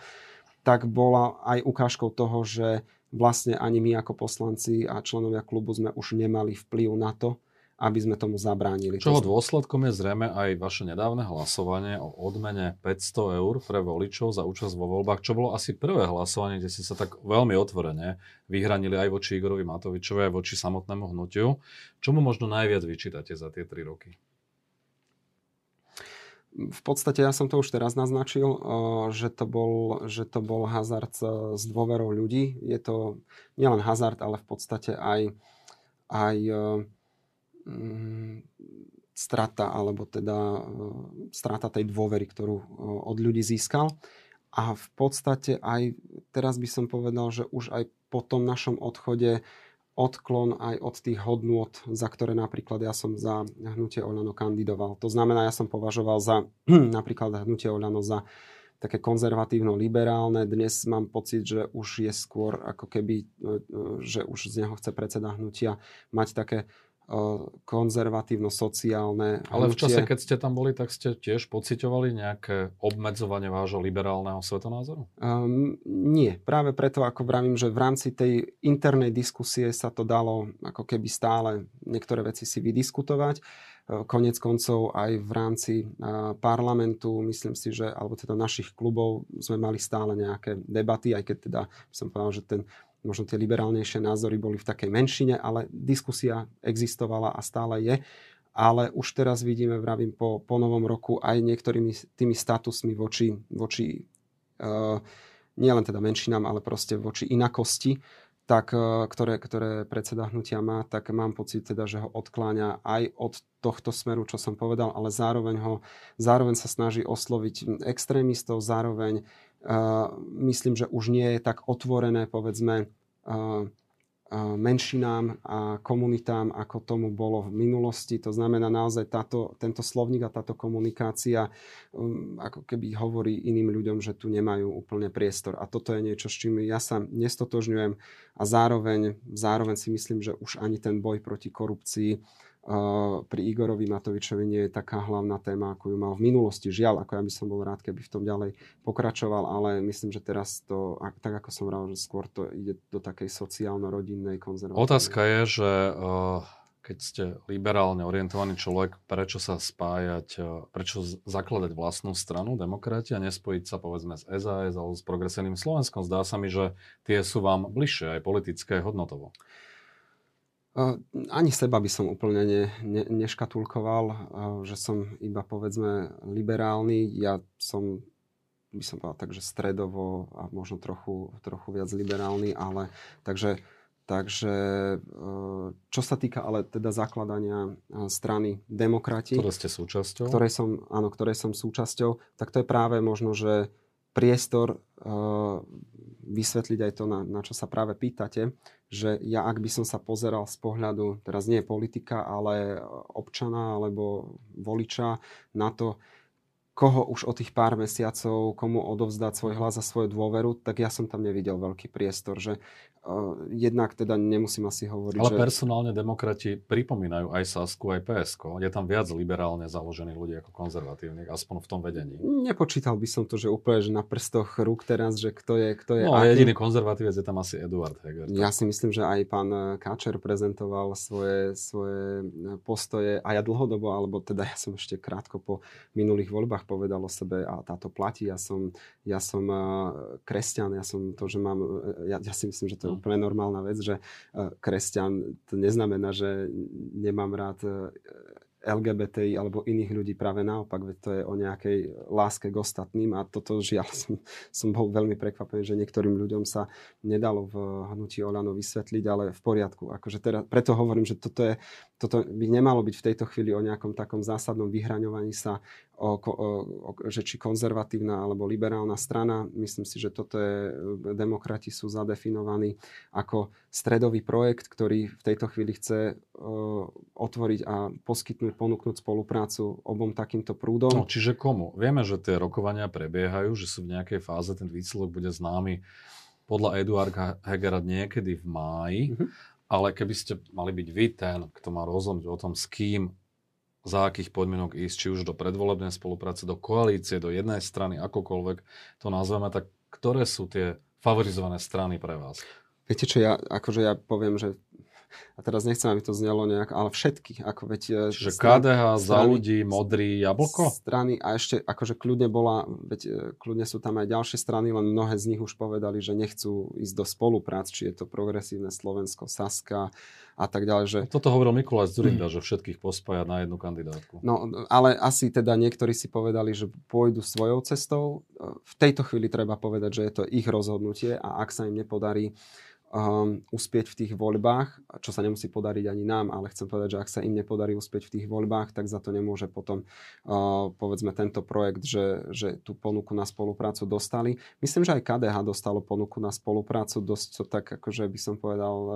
tak bola aj ukážkou toho, že vlastne ani my ako poslanci a členovia klubu sme už nemali vplyv na to, aby sme tomu zabránili. Čoho dôsledkom je zrejme aj vaše nedávne hlasovanie o odmene 500 eur pre voličov za účasť vo voľbách, čo bolo asi prvé hlasovanie, kde ste sa tak veľmi otvorene vyhranili aj voči Igorovi Matovičovi, aj voči samotnému hnutiu. Čomu možno najviac vyčítate za tie tri roky? v podstate ja som to už teraz naznačil, že to bol, že to bol hazard s dôverou ľudí. Je to nielen hazard, ale v podstate aj, aj mm, strata, alebo teda strata tej dôvery, ktorú od ľudí získal. A v podstate aj teraz by som povedal, že už aj po tom našom odchode odklon aj od tých hodnôt, za ktoré napríklad ja som za hnutie Oľano kandidoval. To znamená, ja som považoval za napríklad hnutie Oľano za také konzervatívno-liberálne. Dnes mám pocit, že už je skôr ako keby, e, e, že už z neho chce predseda hnutia mať také konzervatívno-sociálne Ale v čase, keď ste tam boli, tak ste tiež pocitovali nejaké obmedzovanie vášho liberálneho svetonázoru? Um, nie. Práve preto, ako vravím, že v rámci tej internej diskusie sa to dalo ako keby stále niektoré veci si vydiskutovať. Konec koncov aj v rámci parlamentu, myslím si, že, alebo teda našich klubov sme mali stále nejaké debaty, aj keď teda som povedal, že ten možno tie liberálnejšie názory boli v takej menšine, ale diskusia existovala a stále je. Ale už teraz vidíme, vravím, po, po novom roku aj niektorými tými statusmi voči, voči uh, nielen teda menšinám, ale proste voči inakosti, tak, uh, ktoré, ktoré predseda hnutia má, tak mám pocit teda, že ho odkláňa aj od tohto smeru, čo som povedal, ale zároveň, ho, zároveň sa snaží osloviť extrémistov, zároveň myslím, že už nie je tak otvorené, povedzme, menšinám a komunitám, ako tomu bolo v minulosti. To znamená naozaj táto, tento slovník a táto komunikácia um, ako keby hovorí iným ľuďom, že tu nemajú úplne priestor. A toto je niečo, s čím ja sa nestotožňujem a zároveň, zároveň si myslím, že už ani ten boj proti korupcii pri Igorovi Matovičovi nie je taká hlavná téma, ako ju mal v minulosti. Žiaľ, ako ja by som bol rád, keby v tom ďalej pokračoval, ale myslím, že teraz to, tak ako som vral, že skôr to ide do takej sociálno-rodinnej konzervatívnej. Otázka je, že keď ste liberálne orientovaný človek, prečo sa spájať, prečo zakladať vlastnú stranu, demokrati, a nespojiť sa povedzme s SAS alebo s progresívnym Slovenskom? Zdá sa mi, že tie sú vám bližšie aj politické hodnotovo. Ani seba by som úplne ne, ne, neškatulkoval, že som iba povedzme liberálny. Ja som, by som povedal tak, že stredovo a možno trochu, trochu viac liberálny, ale takže, takže čo sa týka ale teda zakladania strany demokrati, ktoré ste súčasťou, ktorej som, áno, ktorej som súčasťou, tak to je práve možno, že priestor vysvetliť aj to, na, na čo sa práve pýtate, že ja ak by som sa pozeral z pohľadu, teraz nie politika, ale občana alebo voliča na to, koho už o tých pár mesiacov, komu odovzdať svoj hlas a svoju dôveru, tak ja som tam nevidel veľký priestor, že jednak teda nemusím asi hovoriť, Ale že... personálne demokrati pripomínajú aj Sasku, aj PSK. Je tam viac liberálne založených ľudí ako konzervatívnych, aspoň v tom vedení. Nepočítal by som to, že úplne že na prstoch rúk teraz, že kto je, kto je No, aký... jediný konzervatívec je tam asi Eduard Heger. Ja si myslím, že aj pán Káčer prezentoval svoje, svoje postoje a ja dlhodobo, alebo teda ja som ešte krátko po minulých voľbách povedal o sebe a táto platí. Ja som, ja som eh, kresťan, ja som to, že mám, eh, ja, ja si myslím, že to je hm. úplne normálna vec, že eh, kresťan to neznamená, že nemám rád LGBTI alebo iných ľudí práve naopak, veď to je o nejakej láske k ostatným a toto žiaľ som, som bol veľmi prekvapený, že niektorým ľuďom sa nedalo v hnutí Olano vysvetliť, ale v poriadku. Akože teda, preto hovorím, že toto, je, toto by nemalo byť v tejto chvíli o nejakom takom zásadnom vyhraňovaní sa o, o, že či konzervatívna alebo liberálna strana. Myslím si, že toto je, demokrati sú zadefinovaní ako stredový projekt, ktorý v tejto chvíli chce o, otvoriť a poskytnúť, ponúknuť spoluprácu obom takýmto prúdom. No, čiže komu? Vieme, že tie rokovania prebiehajú, že sú v nejakej fáze, ten výsledok bude známy podľa Eduarda Hegera niekedy v máji, mm-hmm. ale keby ste mali byť vy ten, kto má rozhodnúť o tom, s kým za akých podmienok ísť, či už do predvolebnej spolupráce, do koalície, do jednej strany, akokoľvek to nazveme, tak ktoré sú tie favorizované strany pre vás? Viete čo, ja, akože ja poviem, že a teraz nechcem, aby to znelo nejak, ale všetky, ako veď... E, Čiže stran, KDH, strany, za ľudí, modrý jablko? Strany a ešte akože kľudne bola, veď e, kľudne sú tam aj ďalšie strany, len mnohé z nich už povedali, že nechcú ísť do spoluprác, či je to progresívne Slovensko, Saska a tak ďalej. Že... Toto hovoril Mikuláš Zurinda, mm. že všetkých pospája na jednu kandidátku. No, ale asi teda niektorí si povedali, že pôjdu svojou cestou. V tejto chvíli treba povedať, že je to ich rozhodnutie a ak sa im nepodarí um, uspieť v tých voľbách, čo sa nemusí podariť ani nám, ale chcem povedať, že ak sa im nepodarí uspieť v tých voľbách, tak za to nemôže potom, uh, povedzme, tento projekt, že, že tú ponuku na spoluprácu dostali. Myslím, že aj KDH dostalo ponuku na spoluprácu, dosť to tak, akože by som povedal, uh,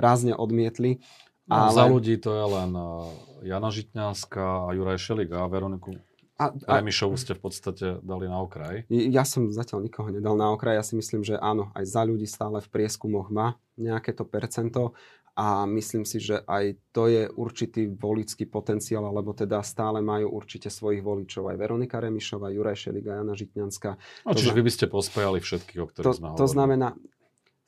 rázne odmietli. No, ale... Za ľudí to je len uh, Jana Žitňanská a Juraj Šelik a Veroniku a, a, Remišovu ste v podstate dali na okraj. Ja som zatiaľ nikoho nedal na okraj. Ja si myslím, že áno, aj za ľudí stále v prieskumoch má nejaké to percento a myslím si, že aj to je určitý volický potenciál, alebo teda stále majú určite svojich voličov. Aj Veronika Remišová, Juraj Šeliga, Jana Žitňanská. No, čiže vy by ste pospájali všetkých, o ktorých to, sme hovorili. To znamená,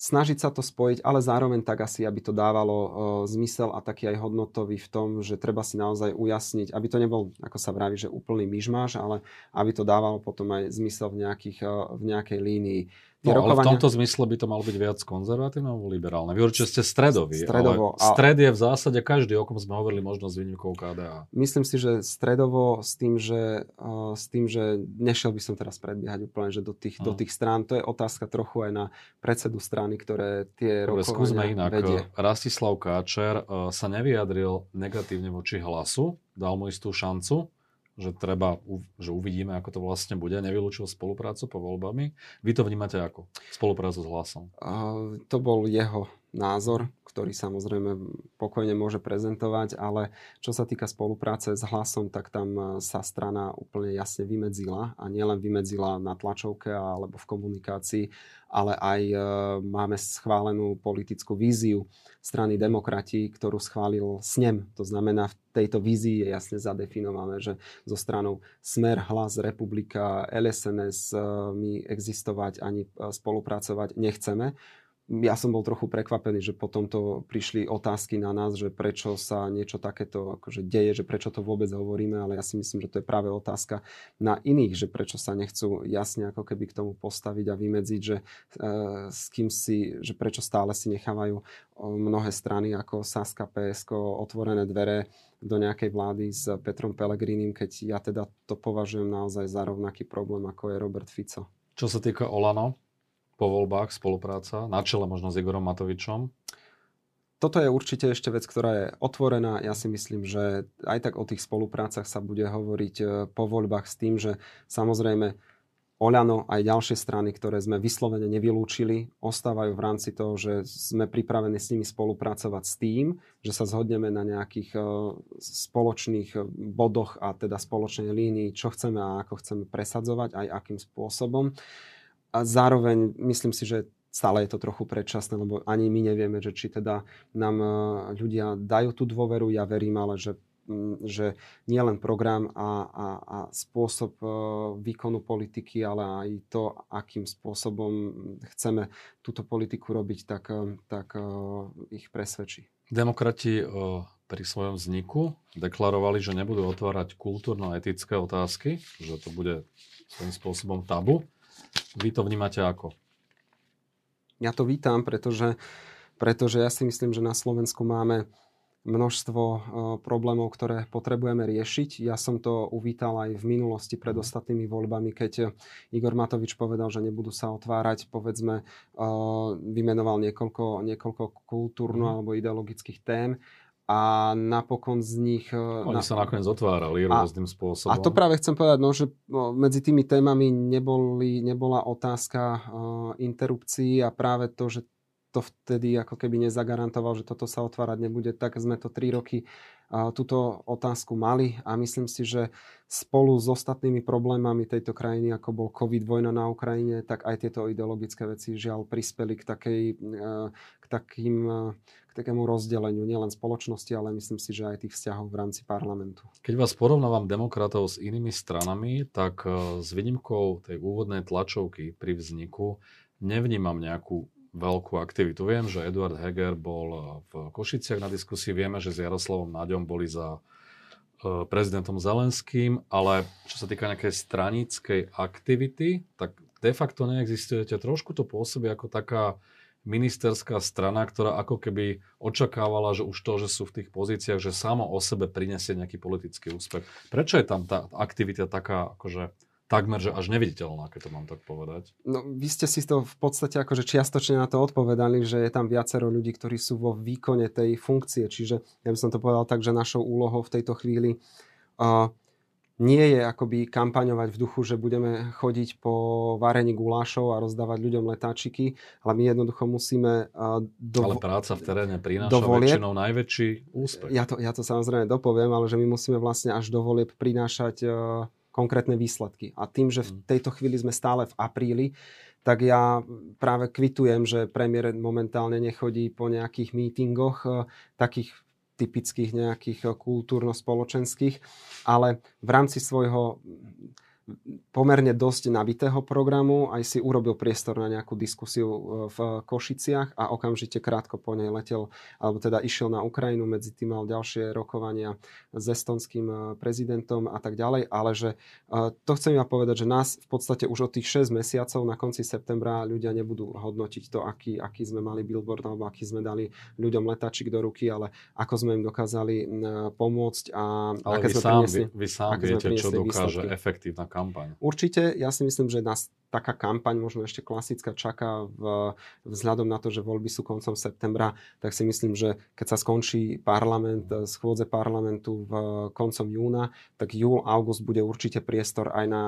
snažiť sa to spojiť, ale zároveň tak asi, aby to dávalo uh, zmysel a taký aj hodnotový v tom, že treba si naozaj ujasniť, aby to nebol, ako sa vraví, že úplný myšmáš, ale aby to dávalo potom aj zmysel v, nejakých, uh, v nejakej línii. No, rokovania... ale v tomto zmysle by to malo byť viac konzervatívne alebo liberálne. Vy určite ste stredový, stredovo, ale stred je v zásade každý, o kom sme hovorili, možno s výnimkou KDA. Myslím si, že stredovo s tým, že, uh, s tým, že nešiel by som teraz predbiehať úplne, že do tých, hmm. do tých strán, to je otázka trochu aj na predsedu strany, ktoré tie Dobre, rokovania skúsme inak. Vedie. Rastislav Káčer uh, sa nevyjadril negatívne voči hlasu, dal mu istú šancu že treba, že uvidíme, ako to vlastne bude. Nevylúčil spoluprácu po voľbami. Vy to vnímate ako? Spoluprácu s hlasom? Uh, to bol jeho názor, ktorý samozrejme pokojne môže prezentovať, ale čo sa týka spolupráce s hlasom, tak tam e, sa strana úplne jasne vymedzila a nielen vymedzila na tlačovke alebo v komunikácii, ale aj e, máme schválenú politickú víziu strany demokrati, ktorú schválil SNEM. To znamená, v tejto vízii je jasne zadefinované, že zo stranou Smer, Hlas, Republika, LSNS e, my existovať ani spolupracovať nechceme ja som bol trochu prekvapený, že potom to prišli otázky na nás, že prečo sa niečo takéto akože deje, že prečo to vôbec hovoríme, ale ja si myslím, že to je práve otázka na iných, že prečo sa nechcú jasne ako keby k tomu postaviť a vymedziť, že e, s kým si, že prečo stále si nechávajú mnohé strany ako Saska, PSK otvorené dvere do nejakej vlády s Petrom Pelegrinim, keď ja teda to považujem naozaj za rovnaký problém, ako je Robert Fico. Čo sa týka Olano, po voľbách spolupráca, na čele možno s Igorom Matovičom? Toto je určite ešte vec, ktorá je otvorená. Ja si myslím, že aj tak o tých spoluprácach sa bude hovoriť e, po voľbách s tým, že samozrejme Oľano aj ďalšie strany, ktoré sme vyslovene nevylúčili, ostávajú v rámci toho, že sme pripravení s nimi spolupracovať s tým, že sa zhodneme na nejakých e, spoločných bodoch a teda spoločnej línii, čo chceme a ako chceme presadzovať, aj akým spôsobom a zároveň myslím si, že stále je to trochu predčasné, lebo ani my nevieme, že či teda nám e, ľudia dajú tú dôveru. Ja verím ale, že že nie len program a, a, a spôsob e, výkonu politiky, ale aj to, akým spôsobom chceme túto politiku robiť, tak, e, tak ich presvedčí. Demokrati pri svojom vzniku deklarovali, že nebudú otvárať kultúrno-etické otázky, že to bude svojím spôsobom tabu. Vy to vnímate ako? Ja to vítam, pretože, pretože ja si myslím, že na Slovensku máme množstvo uh, problémov, ktoré potrebujeme riešiť. Ja som to uvítal aj v minulosti pred ostatnými voľbami, keď Igor Matovič povedal, že nebudú sa otvárať, povedzme, uh, vymenoval niekoľko, niekoľko kultúrno mhm. alebo ideologických tém a napokon z nich... E, Oni na... sa nakoniec otvárali rôznym spôsobom. A to práve chcem povedať, no, že medzi tými témami neboli, nebola otázka uh, interrupcií a práve to, že to vtedy ako keby nezagarantoval, že toto sa otvárať nebude, tak sme to tri roky túto otázku mali a myslím si, že spolu s ostatnými problémami tejto krajiny, ako bol COVID, vojna na Ukrajine, tak aj tieto ideologické veci žiaľ prispeli k, takej, e, k, takým, e, k takému rozdeleniu nielen spoločnosti, ale myslím si, že aj tých vzťahov v rámci parlamentu. Keď vás porovnávam demokratov s inými stranami, tak e, s výnimkou tej úvodnej tlačovky pri vzniku nevnímam nejakú veľkú aktivitu. Viem, že Eduard Heger bol v Košiciach na diskusii, vieme, že s Jaroslavom Naďom boli za e, prezidentom Zelenským, ale čo sa týka nejakej stranickej aktivity, tak de facto neexistujete. Trošku to pôsobí ako taká ministerská strana, ktorá ako keby očakávala, že už to, že sú v tých pozíciách, že samo o sebe prinesie nejaký politický úspech. Prečo je tam tá aktivita taká akože takmer, že až neviditeľná, keď to mám tak povedať. No, vy ste si to v podstate akože čiastočne na to odpovedali, že je tam viacero ľudí, ktorí sú vo výkone tej funkcie. Čiže ja by som to povedal tak, že našou úlohou v tejto chvíli uh, nie je akoby kampaňovať v duchu, že budeme chodiť po varení gulášov a rozdávať ľuďom letáčiky, ale my jednoducho musíme... Do... Ale práca v teréne prináša dovolie... väčšinou najväčší úspech. Ja to, ja to samozrejme dopoviem, ale že my musíme vlastne až do volieb prinášať uh, konkrétne výsledky. A tým, že v mm. tejto chvíli sme stále v apríli, tak ja práve kvitujem, že premiér momentálne nechodí po nejakých mítingoch, uh, takých typických nejakých eh, kultúrno-spoločenských, ale v rámci svojho pomerne dosť nabitého programu, aj si urobil priestor na nejakú diskusiu e, v Košiciach a okamžite krátko po nej letel, alebo teda išiel na Ukrajinu, medzi tým mal ďalšie rokovania s estonským e, prezidentom a tak ďalej, ale že e, to chcem ja povedať, že nás v podstate už od tých 6 mesiacov na konci septembra ľudia nebudú hodnotiť to, aký, aký sme mali billboard alebo aký sme dali ľuďom letačik do ruky, ale ako sme im dokázali pomôcť a ale aké vy sme sám, priniesli, vy, vy sám viete, čo dokáže výsledky. efektívna kampaň. Určite, ja si myslím, že nás taká kampaň, možno ešte klasická, čaká v, vzhľadom na to, že voľby sú koncom septembra, tak si myslím, že keď sa skončí parlament, schôdze parlamentu v koncom júna, tak júl, august bude určite priestor aj na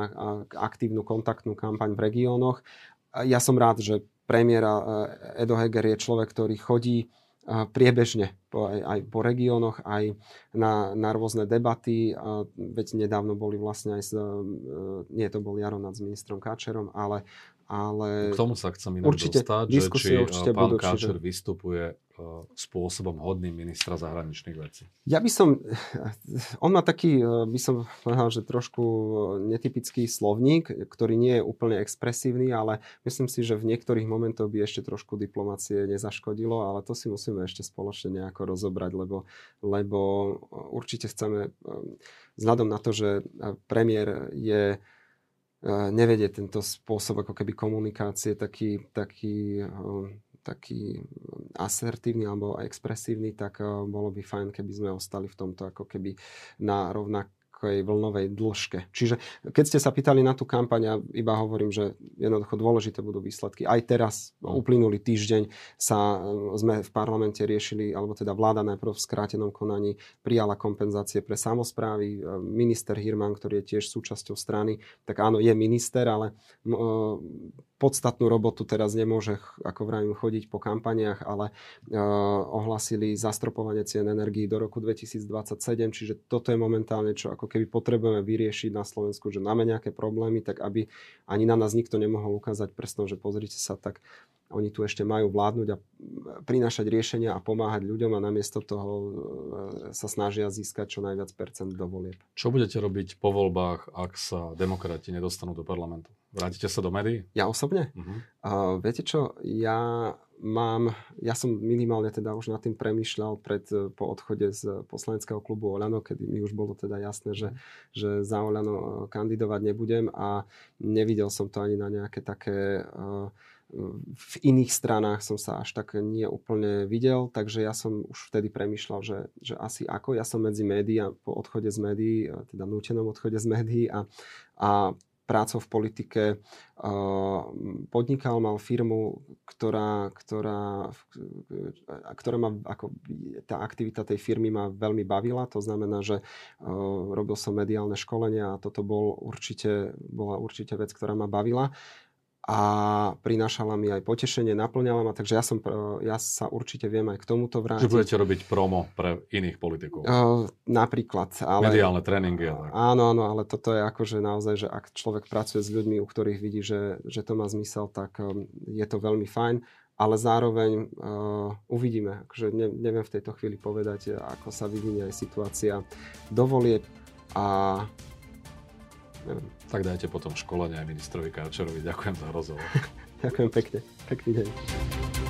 aktívnu kontaktnú kampaň v regiónoch. Ja som rád, že premiéra Edo Heger je človek, ktorý chodí priebežne po, aj, po regiónoch, aj na, na rôzne debaty. A veď nedávno boli vlastne aj s, e, nie to bol Jaronát s ministrom Káčerom, ale ale... K tomu sa chcem inak určite, dostať, že či určite pán budú, Káčer čiže... vystupuje uh, spôsobom hodným ministra zahraničných vecí. Ja by som... On má taký, by som povedal, že trošku netypický slovník, ktorý nie je úplne expresívny, ale myslím si, že v niektorých momentoch by ešte trošku diplomácie nezaškodilo, ale to si musíme ešte spoločne nejako rozobrať, lebo, lebo určite chceme, vzhľadom na to, že premiér je nevedie tento spôsob ako keby komunikácie taký, taký, taký asertívny alebo expresívny, tak bolo by fajn, keby sme ostali v tomto ako keby na rovnak takej vlnovej dĺžke. Čiže keď ste sa pýtali na tú kampaň, ja iba hovorím, že jednoducho dôležité budú výsledky. Aj teraz, no. uplynulý týždeň, sa e, sme v parlamente riešili, alebo teda vláda najprv v skrátenom konaní prijala kompenzácie pre samozprávy. E, minister Hirman, ktorý je tiež súčasťou strany, tak áno, je minister, ale podstatnú robotu teraz nemôže, ako vravím, chodiť po kampaniach, ale uh, ohlasili zastropovanie cien energií do roku 2027, čiže toto je momentálne, čo ako keby potrebujeme vyriešiť na Slovensku, že máme nejaké problémy, tak aby ani na nás nikto nemohol ukázať prstom, že pozrite sa, tak oni tu ešte majú vládnuť a prinášať riešenia a pomáhať ľuďom a namiesto toho e, sa snažia získať čo najviac percent do volieb. Čo budete robiť po voľbách, ak sa demokrati nedostanú do parlamentu? Vrátite sa do médií? Ja osobne? Uh-huh. Uh, viete čo, ja mám, ja som minimálne teda už nad tým premyšľal pred, e, po odchode z poslaneckého klubu Oľano, kedy mi už bolo teda jasné, že, že za Oľano e, kandidovať nebudem a nevidel som to ani na nejaké také uh, v iných stranách som sa až tak nie úplne videl, takže ja som už vtedy premyšľal, že, že asi ako. Ja som medzi médií a po odchode z médií, teda nútenom odchode z médií a, a prácou v politike uh, podnikal, mal firmu, ktorá, ktorá, ktorá ma, ako tá aktivita tej firmy ma veľmi bavila, to znamená, že robil som mediálne školenia a toto bol určite, bola určite vec, ktorá ma bavila a prinášala mi aj potešenie, naplňala ma, takže ja, som, ja sa určite viem aj k tomuto vrátiť. Že budete robiť promo pre iných politikov? Uh, napríklad. Ale, Mediálne tréningy. tak. Áno, áno, ale toto je akože naozaj, že ak človek pracuje s ľuďmi, u ktorých vidí, že, že to má zmysel, tak um, je to veľmi fajn ale zároveň uh, uvidíme. Akože ne, neviem v tejto chvíli povedať, ako sa vyvinie aj situácia do volieb a. Tak dajte potom školenie aj ministrovi Karčerovi. Ďakujem za rozhovor. Ďakujem pekne. Pekný deň.